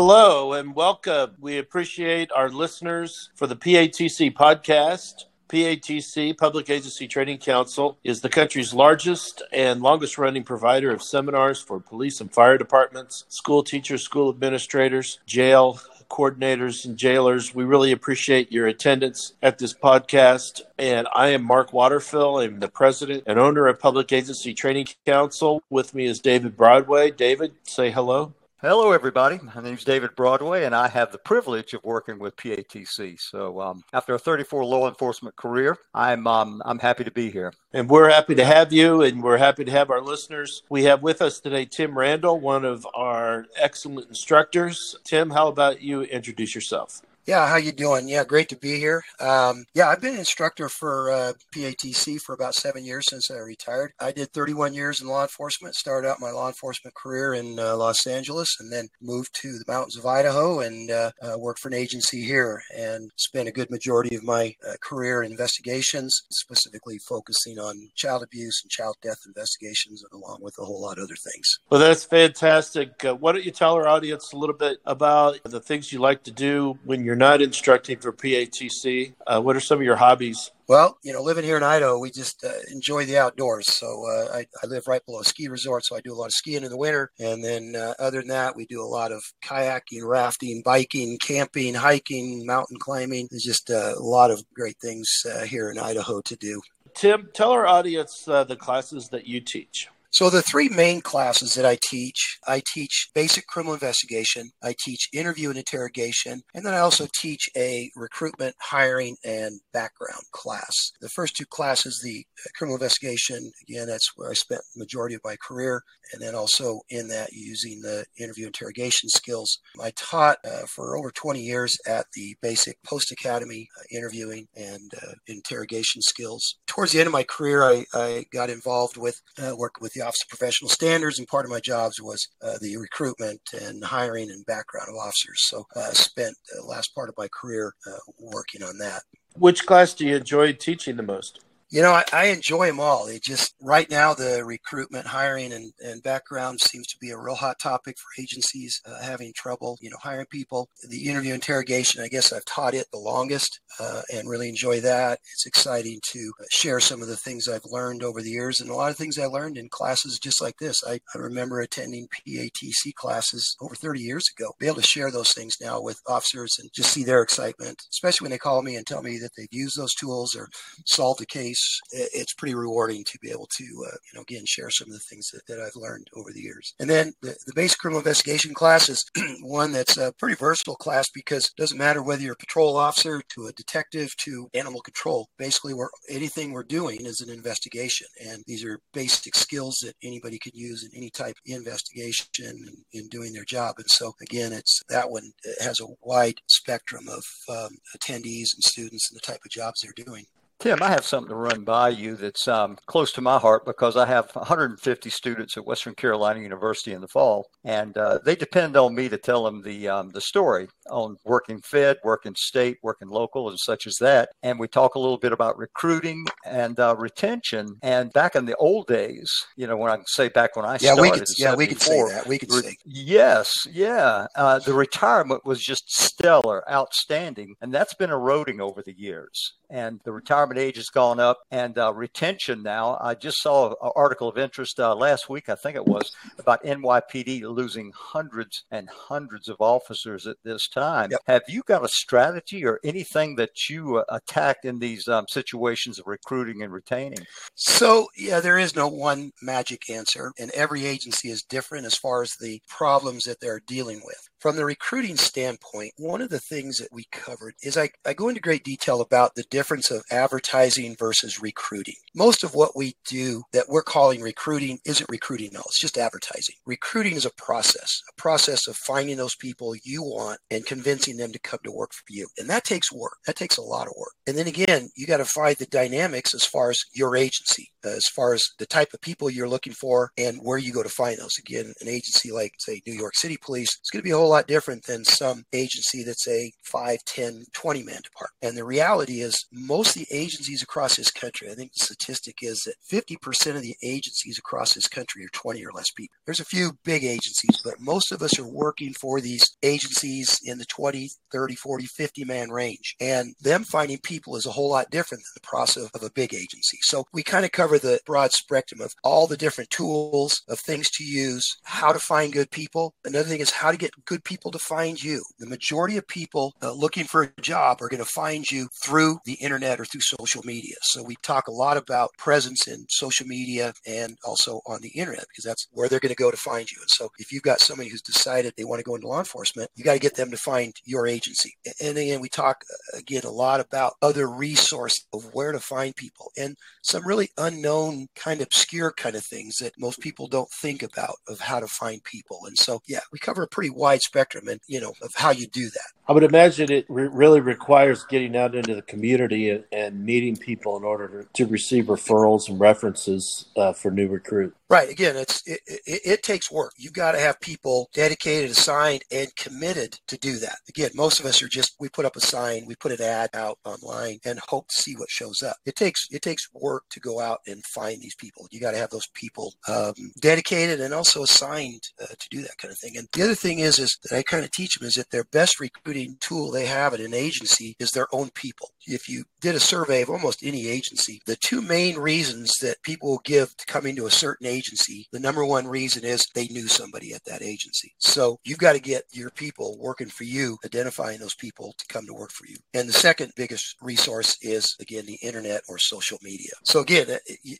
Hello and welcome. We appreciate our listeners for the PATC podcast. PATC, Public Agency Training Council, is the country's largest and longest running provider of seminars for police and fire departments, school teachers, school administrators, jail coordinators, and jailers. We really appreciate your attendance at this podcast. And I am Mark Waterfill. I'm the president and owner of Public Agency Training Council. With me is David Broadway. David, say hello. Hello, everybody. My name is David Broadway, and I have the privilege of working with PATC. So, um, after a 34 law enforcement career, I'm um, I'm happy to be here. And we're happy to have you, and we're happy to have our listeners. We have with us today Tim Randall, one of our excellent instructors. Tim, how about you introduce yourself? Yeah, how you doing? Yeah, great to be here. Um, yeah, I've been an instructor for uh, PATC for about seven years since I retired. I did 31 years in law enforcement. Started out my law enforcement career in uh, Los Angeles, and then moved to the mountains of Idaho and uh, uh worked for an agency here. And spent a good majority of my uh, career in investigations, specifically focusing on child abuse and child death investigations, along with a whole lot of other things. Well, that's fantastic. Uh, why don't you tell our audience a little bit about the things you like to do when you're not instructing for PATC, uh, what are some of your hobbies? Well, you know, living here in Idaho, we just uh, enjoy the outdoors. So uh, I, I, live right below a ski resort, so I do a lot of skiing in the winter. And then uh, other than that, we do a lot of kayaking, rafting, biking, camping, hiking, mountain climbing. There's just uh, a lot of great things uh, here in Idaho to do. Tim, tell our audience uh, the classes that you teach. So the three main classes that I teach, I teach basic criminal investigation, I teach interview and interrogation, and then I also teach a recruitment, hiring, and background class. The first two classes, the criminal investigation, again, that's where I spent the majority of my career, and then also in that using the interview interrogation skills. I taught uh, for over 20 years at the basic post academy uh, interviewing and uh, interrogation skills. Towards the end of my career, I, I got involved with uh, working with the Office of Professional Standards, and part of my jobs was uh, the recruitment and hiring and background of officers. So I uh, spent the last part of my career uh, working on that. Which class do you enjoy teaching the most? You know, I, I, enjoy them all. It just right now the recruitment, hiring, and, and background seems to be a real hot topic for agencies uh, having trouble, you know, hiring people. The interview interrogation, I guess I've taught it the longest uh, and really enjoy that. It's exciting to share some of the things I've learned over the years and a lot of things I learned in classes just like this. I, I remember attending PATC classes over 30 years ago. Be able to share those things now with officers and just see their excitement, especially when they call me and tell me that they've used those tools or solved a case it's it's pretty rewarding to be able to uh, you know again share some of the things that, that I've learned over the years. And then the, the basic criminal investigation class is one that's a pretty versatile class because it doesn't matter whether you're a patrol officer to a detective to animal control. Basically, we're anything we're doing is an investigation, and these are basic skills that anybody can use in any type of investigation in, in doing their job. And so again, it's that one has a wide spectrum of um, attendees and students and the type of jobs they're doing. Tim, I have something to run by you that's um, close to my heart because I have 150 students at Western Carolina University in the fall, and uh, they depend on me to tell them the um, the story on working Fed, working state, working local, and such as that. And we talk a little bit about recruiting and uh, retention. And back in the old days, you know, when I say back when I yeah, started, we could, yeah, we could say that. We could re- say yes, yeah. Uh, the retirement was just stellar, outstanding, and that's been eroding over the years and the retirement age has gone up and uh, retention now. I just saw an article of interest uh, last week, I think it was, about NYPD losing hundreds and hundreds of officers at this time. Yep. Have you got a strategy or anything that you uh, attacked in these um, situations of recruiting and retaining? So, yeah, there is no one magic answer, and every agency is different as far as the problems that they're dealing with. From the recruiting standpoint, one of the things that we covered is I, I go into great detail about the difference of advertising versus recruiting. Most of what we do that we're calling recruiting isn't recruiting at all, it's just advertising. Recruiting is a process, a process of finding those people you want and convincing them to come to work for you. And that takes work. That takes a lot of work. And then again, you got to find the dynamics as far as your agency, uh, as far as the type of people you're looking for and where you go to find those. Again, an agency like, say, New York City Police, it's going to be a whole whole lot different than some agency that's a 5, 10, 20 man department. And the reality is, most of the agencies across this country, I think the statistic is that 50% of the agencies across this country are 20 or less people. There's a few big agencies, but most of us are working for these agencies in the 20, 30, 40, 50 man range. And them finding people is a whole lot different than the process of a big agency. So we kind of cover the broad spectrum of all the different tools of things to use, how to find good people. Another thing is how to get good people to find you. The majority of people uh, looking for a job are going to find you through the internet or through social media. So we talk a lot about presence in social media and also on the internet because that's where they're going to go to find you. And so if you've got somebody who's decided they want to go into law enforcement, you got to get them to find your agency. And again, we talk uh, again a lot about other resources of where to find people and some really unknown kind of obscure kind of things that most people don't think about of how to find people. And so, yeah, we cover a pretty wide spectrum and, you know, of how you do that. I would imagine it re- really requires getting out into the community and, and meeting people in order to, to receive referrals and references uh, for new recruits. Right. Again, it's it, it, it takes work. You've got to have people dedicated, assigned, and committed to do that. Again, most of us are just we put up a sign, we put an ad out online, and hope to see what shows up. It takes it takes work to go out and find these people. You got to have those people um, dedicated and also assigned uh, to do that kind of thing. And the other thing is is that I kind of teach them is that their best recruiting tool they have at an agency is their own people. If you did a survey of almost any agency, the two main reasons that people give to coming to a certain agency agency, the number one reason is they knew somebody at that agency. So you've got to get your people working for you, identifying those people to come to work for you. And the second biggest resource is, again, the internet or social media. So again,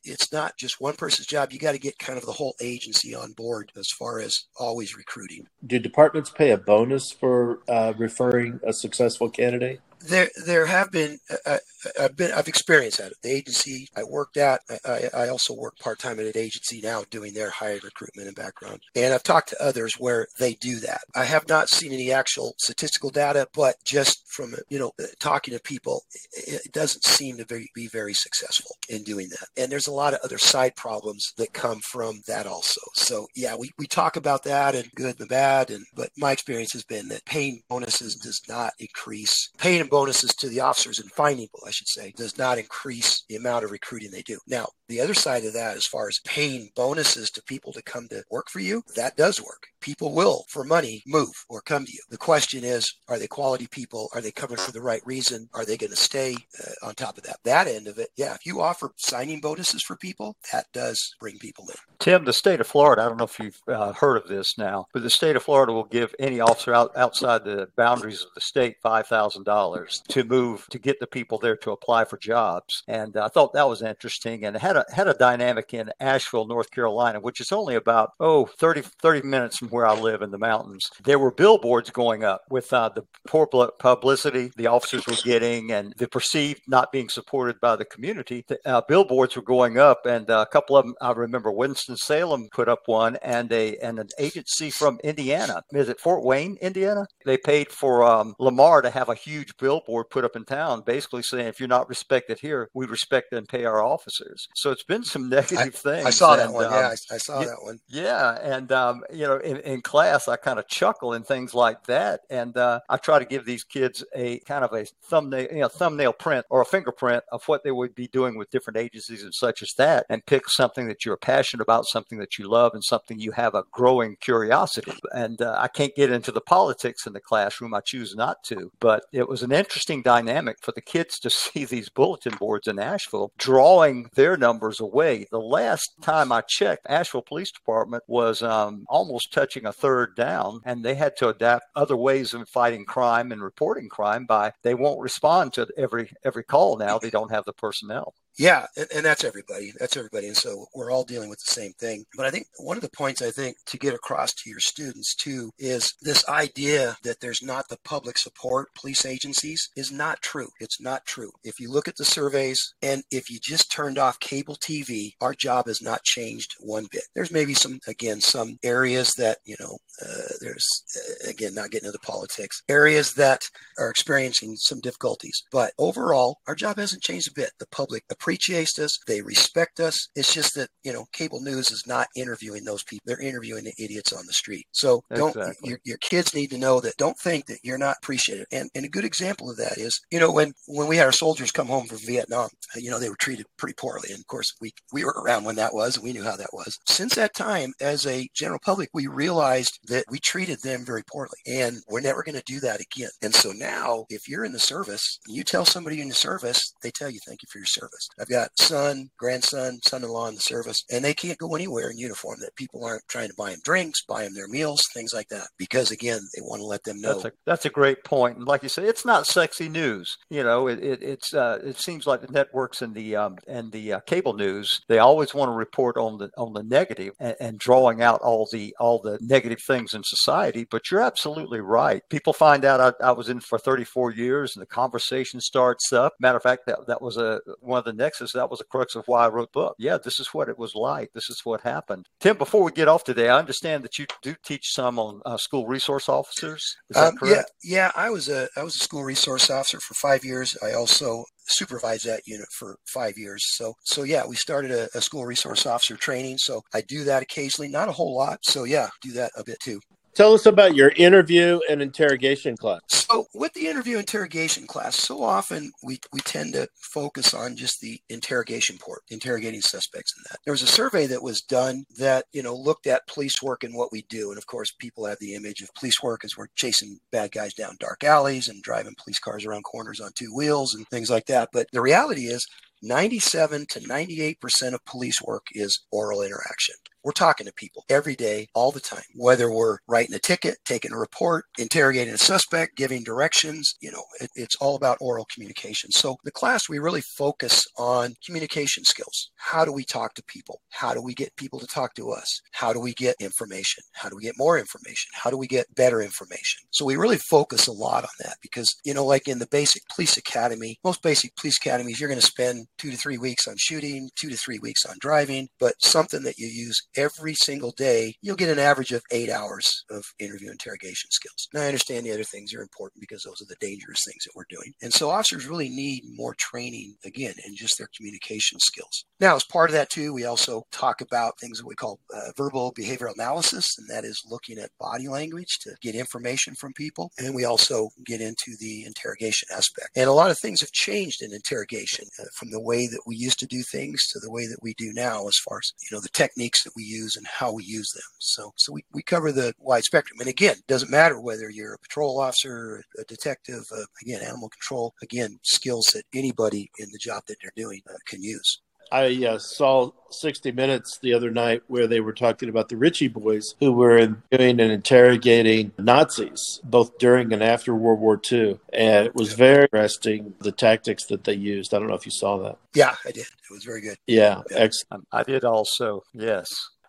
it's not just one person's job. You got to get kind of the whole agency on board as far as always recruiting. Do departments pay a bonus for uh, referring a successful candidate? there there have been uh, I've been I've experienced that. The agency I worked at I, I also work part time at an agency now doing their hired recruitment and background. And I've talked to others where they do that. I have not seen any actual statistical data but just from you know talking to people it doesn't seem to be, be very successful in doing that. And there's a lot of other side problems that come from that also. So yeah we, we talk about that and good and bad and but my experience has been that paying bonuses does not increase paying bonuses to the officers and finding I should say, does not increase the amount of recruiting they do. Now, the other side of that, as far as paying bonuses to people to come to work for you, that does work. People will, for money, move or come to you. The question is, are they quality people? Are they coming for the right reason? Are they going to stay uh, on top of that? That end of it, yeah, if you offer signing bonuses for people, that does bring people in. Tim, the state of Florida, I don't know if you've uh, heard of this now, but the state of Florida will give any officer out, outside the boundaries of the state $5,000 to move to get the people there to apply for jobs. And I thought that was interesting and it had a, had a dynamic in Asheville, North Carolina, which is only about, oh, 30, 30 minutes from where I live in the mountains. There were billboards going up with uh, the poor publicity the officers were getting and the perceived not being supported by the community. The, uh, billboards were going up, and uh, a couple of them, I remember Winston Salem put up one, and a and an agency from Indiana, is it Fort Wayne, Indiana? They paid for um, Lamar to have a huge billboard put up in town, basically saying, if you're not respected here, we respect and pay our officers. So it's been some negative I, things. I saw and, that one. Um, yeah, I, I saw that one. Yeah, and um, you know, in, in class, I kind of chuckle and things like that, and uh, I try to give these kids a kind of a thumbnail, you know, thumbnail print or a fingerprint of what they would be doing with different agencies and such as that, and pick something that you're passionate about, something that you love, and something you have a growing curiosity. And uh, I can't get into the politics in the classroom. I choose not to, but it was an interesting dynamic for the kids to see these bulletin boards in Asheville drawing their numbers away. The last time I checked, Asheville Police Department was um, almost touching a third down, and they had to adapt other ways of fighting crime and reporting crime by they won't respond to every every call now. They don't have the personnel. Yeah, and, that's everybody. That's everybody. And so we're all dealing with the same thing. But I think one of the points I think to get across to your students too is this idea that there's not the public support police agencies is not true. It's not true. If you look at the surveys and if you just turned off cable TV, our job has not changed one bit. There's maybe some, again, some areas that, you know, uh, there's, uh, again, not getting into politics, areas that are experiencing some difficulties. But overall, our job hasn't changed a bit. The public appreciate us, they respect us. It's just that, you know, cable news is not interviewing those people. They're interviewing the idiots on the street. So don't, exactly. your, your kids need to know that don't think that you're not appreciated. And, and a good example of that is, you know, when, when we had our soldiers come home from Vietnam, you know, they were treated pretty poorly. And of course, we, we were around when that was, and we knew how that was. Since that time, as a general public, we realized that we treated them very poorly and we're never going to do that again. And so now, if you're in the service, you tell somebody in the service, they tell you, thank you for your service. I've got son, grandson, son in law in the service, and they can't go anywhere in uniform that people aren't trying to buy them drinks, buy them their meals, things like that. Because again, they want to let them know. That's a, that's a great point. And like you say, it's not sexy news. You know, it, it it's uh, it seems like the networks and the um, and the uh, cable news they always want to report on the on the negative and, and drawing out all the all the negative things in society. But you're absolutely right. People find out I, I was in for 34 years, and the conversation starts up. Matter of fact, that that was a one of the nexus. That was a crux of why I wrote the book. Yeah, this is what it was like. This is what happened. Tim, before we get off today, I understand that you do teach some on uh, school resource officers. Is that um, correct? Yeah, yeah. I was a I was a school resource officer for five years. I also supervised that unit for five years. So, so yeah, we started a, a, school resource officer training. So I do that occasionally, not a whole lot. So yeah, do that a bit too. Tell us about your interview and interrogation class. So, with the interview interrogation class, so often we, we tend to focus on just the interrogation port, interrogating suspects in that. There was a survey that was done that, you know, looked at police work and what we do. And of course, people have the image of police work as we're chasing bad guys down dark alleys and driving police cars around corners on two wheels and things like that. But the reality is, 97 to 98% of police work is oral interaction. We're talking to people every day, all the time, whether we're writing a ticket, taking a report, interrogating a suspect, giving directions. You know, it, it's all about oral communication. So the class, we really focus on communication skills. How do we talk to people? How do we get people to talk to us? How do we get information? How do we get more information? How do we get better information? So we really focus a lot on that because, you know, like in the basic police academy, most basic police academies, you're going to spend two to three weeks on shooting, two to three weeks on driving, but something that you use every single day, you'll get an average of eight hours of interview interrogation skills. Now, I understand the other things are important because those are the dangerous things that we're doing. And so officers really need more training, again, in just their communication skills. Now, as part of that, too, we also talk about things that we call uh, verbal behavioral analysis, and that is looking at body language to get information from people. And we also get into the interrogation aspect. And a lot of things have changed in interrogation uh, from the way that we used to do things to the way that we do now, as far as, you know, the techniques that we use and how we use them. So, so we, we cover the wide spectrum. And again, it doesn't matter whether you're a patrol officer, a detective, uh, again, animal control, again, skills that anybody in the job that they're doing uh, can use. I uh, saw 60 Minutes the other night where they were talking about the Ritchie boys who were doing and interrogating Nazis both during and after World War II. And it was very interesting the tactics that they used. I don't know if you saw that. Yeah, I did. It was very good. Yeah, yeah. excellent. I did also, yes.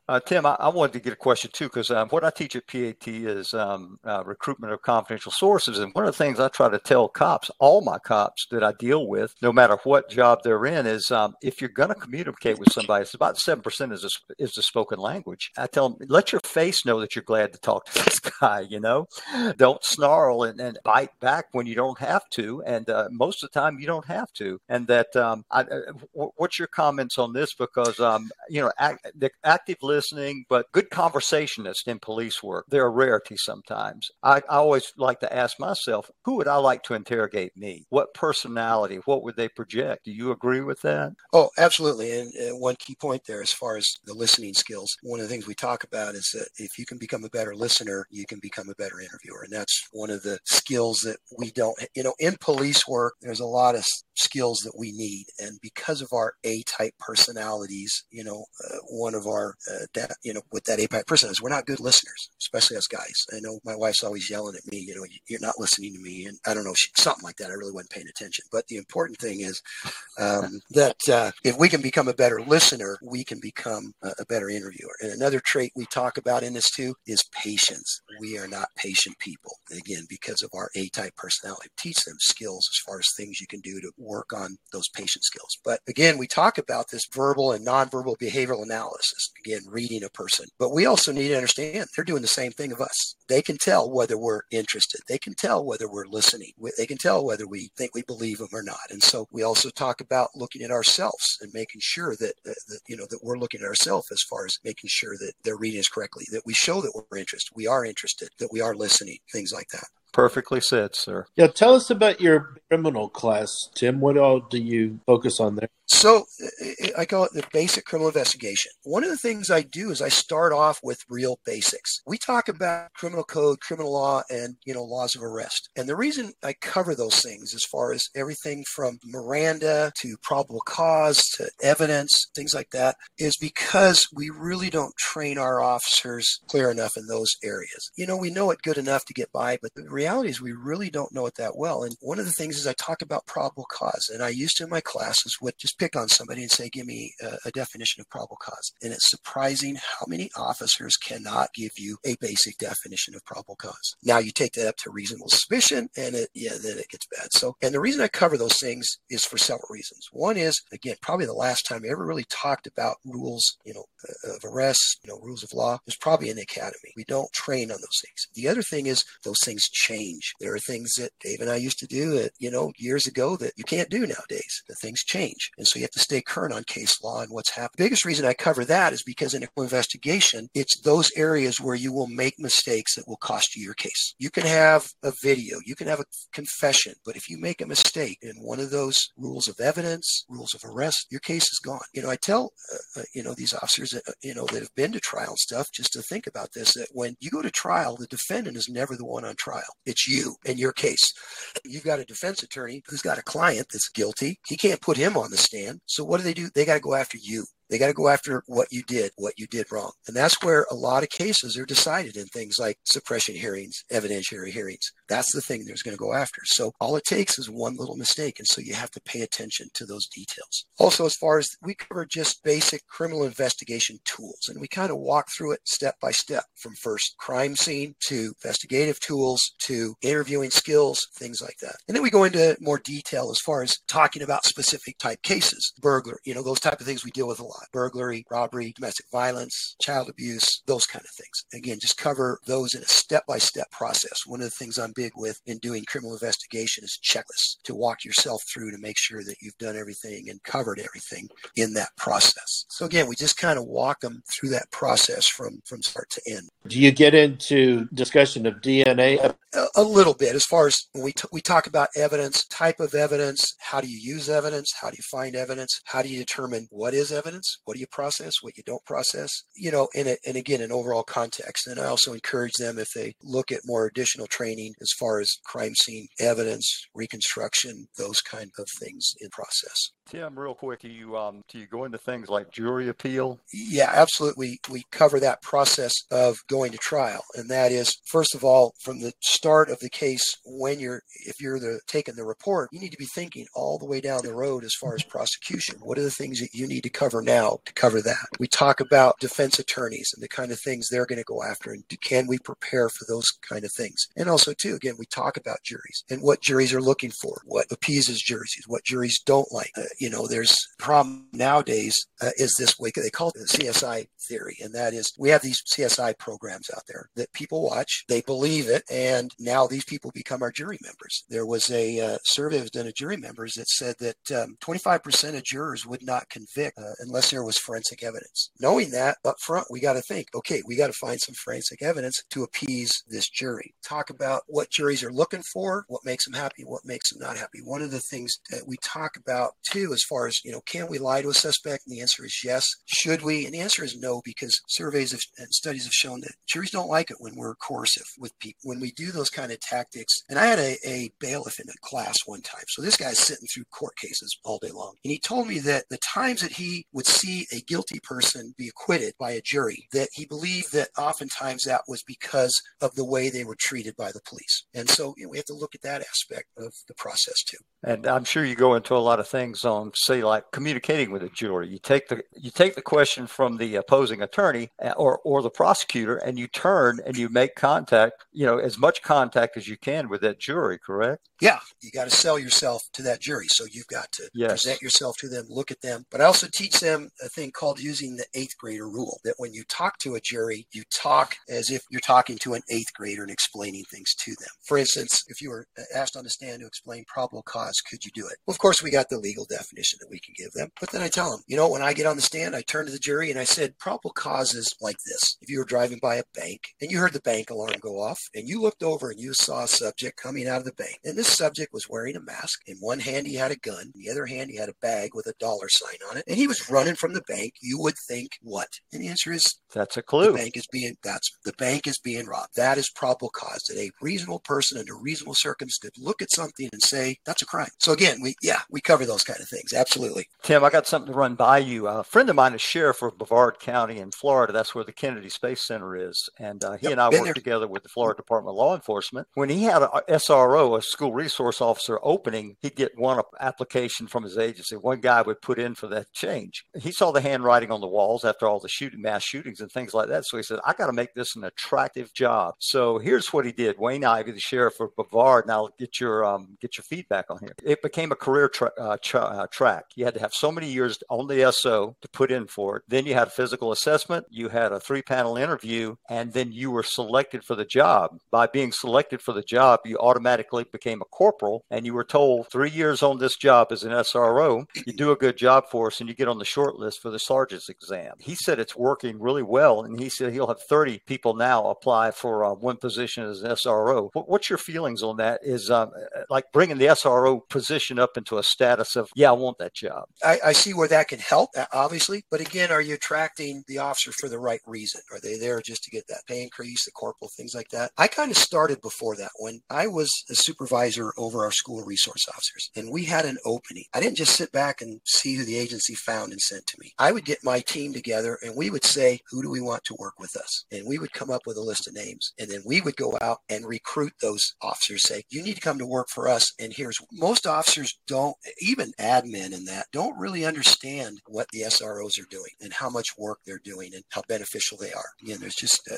Uh, Tim, I, I, wanted to get a question too because um, what I teach at PAT is um, uh, recruitment of confidential sources, and one of the things I try to tell cops, all my cops that I deal with, no matter what job they're in, is um, if you're going to communicate with somebody, it's about seven percent is a, is the spoken language. I tell them, let your face know that you're glad to talk to this guy. You know, don't snarl and, and bite back when you don't have to, and uh, most of the time you don't have to. And that, um, I, uh, what's your comments on this? Because um, you know, act, the active list listening, but good conversationists in police work. They're a rarity sometimes. I, I always like to ask myself, who would I like to interrogate me? What personality? What would they project? Do you agree with that? Oh, absolutely. And, one key point there, as far as the listening skills, one of the things we talk about is that if you can become a better listener, you can become a better interviewer. And that's one of the skills that we don't, you know, in police work, there's a lot of skills that we need. And because of our A type personalities, you know, uh, one of our uh, that you know with that A-type person is we're not good listeners, especially as guys. I know my wife's always yelling at me, you know, you're not listening to me, and I don't know something like that. I really wasn't paying attention. But the important thing is um, that uh, if we can become a better listener, we can become a, a better interviewer. And another trait we talk about in this too is patience. We are not patient people again because of our A-type personality. Teach them skills as far as things you can do to work on those patient skills. But again, we talk about this verbal and nonverbal behavioral analysis. Again, reading a person. But we also need to understand they're doing the same thing of us. They can tell whether we're interested. They can tell whether we're listening. They can tell whether we think we believe them or not. And so we also talk about looking at ourselves and making sure that, uh, that you know that we're looking at ourselves as far as making sure that they're reading us correctly, that we show that we're interested, we are interested, that we are listening, things like that. Perfectly said, sir. Yeah, tell us about your criminal class, Tim. What all do you focus on there? So I call it the basic criminal investigation. One of the things I do is I start off with real basics. We talk about criminal code, criminal law, and you know laws of arrest. And the reason I cover those things, as far as everything from Miranda to probable cause to evidence, things like that, is because we really don't train our officers clear enough in those areas. You know, we know it good enough to get by, but the reality is we really don't know it that well. And one of the things is I talk about probable cause, and I used to in my classes would just pick on somebody and say, give me a, a, definition of probable cause. And it's surprising how many officers cannot give you a basic definition of probable cause. Now you take that up to reasonable suspicion and it, yeah, then it gets bad. So, and the reason I cover those things is for several reasons. One is, again, probably the last time I ever really talked about rules, you know, uh, of arrests, you know, rules of law was probably in the academy. We don't train on those things. The other thing is those things change. There are things that Dave and I used to do that, you know, years ago that you can't do nowadays. The things change. And so you have to stay current on case law and what's happening. The biggest reason I cover that is because in an investigation, it's those areas where you will make mistakes that will cost you your case. You can have a video, you can have a confession, but if you make a mistake in one of those rules of evidence, rules of arrest, your case is gone. You know, I tell, uh, uh you know, these officers, that, uh, you know, that have been to trial and stuff, just to think about this, that when you go to trial, the defendant is never the one on trial. It's you and your case. You've got a defense attorney who's got a client that's guilty. He can't put him on the stand. So what do they do? They got to go after you. They got to go after what you did, what you did wrong. And that's where a lot of cases are decided in things like suppression hearings, evidentiary hearings. That's the thing there's going to go after. So all it takes is one little mistake. And so you have to pay attention to those details. Also, as far as we cover just basic criminal investigation tools, and we kind of walk through it step by step from first crime scene to investigative tools to interviewing skills, things like that. And then we go into more detail as far as talking about specific type cases, burglar, you know, those type of things we deal with a lot Uh, burglary, robbery, domestic violence, child abuse, those kind of things. Again, just cover those in a step by step process. One of the things I'm big with in doing criminal investigation is checklists to walk yourself through to make sure that you've done everything and covered everything in that process. So again, we just kind of walk them through that process from, from start to end. Do you get into discussion of DNA? A, a little bit as far as when we, t- we talk about evidence, type of evidence, how do you use evidence? How do you find evidence? How do you determine what is evidence? What do you process? What you don't process? You know, in a, and again, an overall context. And I also encourage them if they look at more additional training as far as crime scene evidence, reconstruction, those kind of things in process. Tim, real quick, do you um, do you go into things like jury appeal? Yeah, absolutely. We, we cover that process of going to trial, and that is first of all from the start of the case. When you're if you're the taking the report, you need to be thinking all the way down the road as far as prosecution. What are the things that you need to cover now to cover that? We talk about defense attorneys and the kind of things they're going to go after, and can we prepare for those kind of things? And also, too, again, we talk about juries and what juries are looking for, what appeases juries, what juries don't like. Uh, you know, there's problem nowadays uh, is this way they call it the CSI theory, and that is we have these CSI programs out there that people watch, they believe it, and now these people become our jury members. There was a uh, survey was done of jury members that said that um, 25% of jurors would not convict uh, unless there was forensic evidence. Knowing that up front, we got to think, okay, we got to find some forensic evidence to appease this jury. Talk about what juries are looking for, what makes them happy, what makes them not happy. One of the things that we talk about too, as far as, you know, can we lie to a suspect? And the answer is yes. Should we? And the answer is no, because surveys have, and studies have shown that juries don't like it when we're coercive with people. When we do those kind of tactics, and I had a, a bailiff in a class one time. So this guy's sitting through court cases all day long. And he told me that the times that he would see a guilty person be acquitted by a jury, that he believed that oftentimes that was because of the way they were treated by the police. And so you know, we have to look at that aspect of the process too. And I'm sure you go into a lot of things on, say, like communicating with a jury. You take the you take the question from the opposing attorney uh, or or the prosecutor, and you turn and you make contact. You know, as much contact as you can with that jury. Correct? Yeah, you got to sell yourself to that jury. So you've got to yes. present yourself to them, look at them, but I also teach them a thing called using the eighth grader rule. That when you talk to a jury, you talk as if you're talking to an eighth grader and explaining things to them. For instance, if you were asked on the stand to explain probable cause, could you do it? Well, of course, we got the legal definition that we can give them. But then I tell them, you know, when I get on the stand, I turn to the jury and I said, probable causes like this. If you were driving by a bank and you heard the bank alarm go off and you looked over and you saw a subject coming out of the bank, and this subject was wearing a mask. In one hand, he had a gun. In the other hand, he had a bag with a dollar sign on it. And he was running from the bank. You would think what? And the answer is that's a clue. The bank is being that's the bank is being robbed. That is probable cause that a reasonable person under reasonable circumstances could look at something and say that's a crime. So again, we yeah we cover those kind of things absolutely. Tim, I got something to run by you. a friend of mine is sheriff of Brevard County in Florida. That's where the Kennedy Space Center is, and uh, he yep, and I worked there. together with the Florida Department of Law Enforcement. When he had a SRO, a school resource officer opening, he'd get one application from his agency. One guy would put in for that change. He saw the handwriting on the walls after all the shooting mass shootings and things like that. So he said, I got to make this an attractive job. So here's what he did. Wayne Ivey, the sheriff of Brevard, now get your um, get your feedback on here. It became a career tra- uh, tra- uh, track. You had to have so many years on the SO to put in for it. Then you had a physical assessment. You had a three panel interview, and then you were selected for the job. By being selected for the job, you automatically became a corporal, and you were told three years on this job as an SRO, you do a good job for us, and you get on the short list for the sergeant's exam. He said it's working really well, and he said he'll have 30 people now apply for uh, one position as an SRO. What's your feelings on that? Is um, like bringing the SRO position up into a status of, yeah, I want that job. I, I see where that can help, uh, obviously, but again, are you attracting the officer for the right reason? Are they there just to get that pay increase, the corporal, things like that? I kind of started before that when I was a supervisor over our school resource officers, and we had an opening. I didn't just sit back and see who the agency found and sent to me. I would get my team together and we would say, who do we want to work with us? And we would come up with a list of names. And then we would go out and recruit those officers, say, you need to come to work for us. And here's most officers don't, even admin and that, don't really understand what the SROs are doing and how much work they're doing and how beneficial they are. Again, there's just, uh,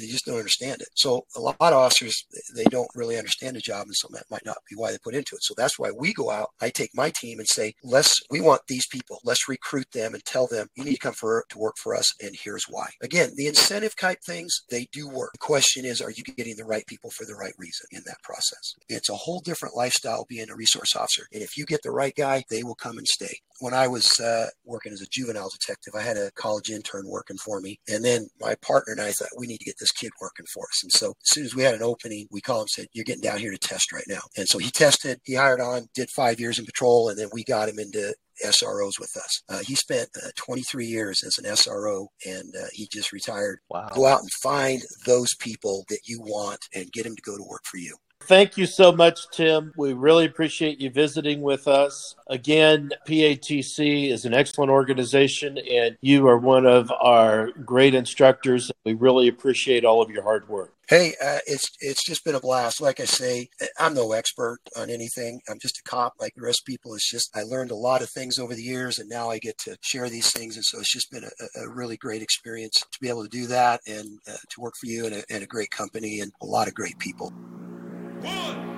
they just don't understand it. So a lot of officers, they don't really understand the job. And so that might not be why they put into it. So that's why we go out. I take my team and say, let's, we want these people. Let's recruit them and tell them you need to come for, to work for us. And here's why. Again, the incentive type things, they do work. The question is, are you getting the right people for the right reason in that process? It's a whole different lifestyle being a resource officer. And if you get the right guy, they will come and stay. When I was uh, working as a juvenile detective, I had a college intern working for me. And then my partner and I thought, we need to get this kid working for us. And so as soon as we had an opening, we called him and said, you're getting down here to test right now. And so he tested, he hired on, did five years in patrol, and then we got him into SROs with us. Uh, he spent uh, 23 years as an SRO and uh, he just retired. Wow. Go out and find those people that you want and get them to go to work for you. Thank you so much, Tim. We really appreciate you visiting with us. Again, PATC is an excellent organization, and you are one of our great instructors. We really appreciate all of your hard work. Hey, uh, it's it's just been a blast. Like I say, I'm no expert on anything. I'm just a cop, like the rest of people. It's just I learned a lot of things over the years, and now I get to share these things. And so it's just been a, a really great experience to be able to do that and uh, to work for you and a, and a great company and a lot of great people. One.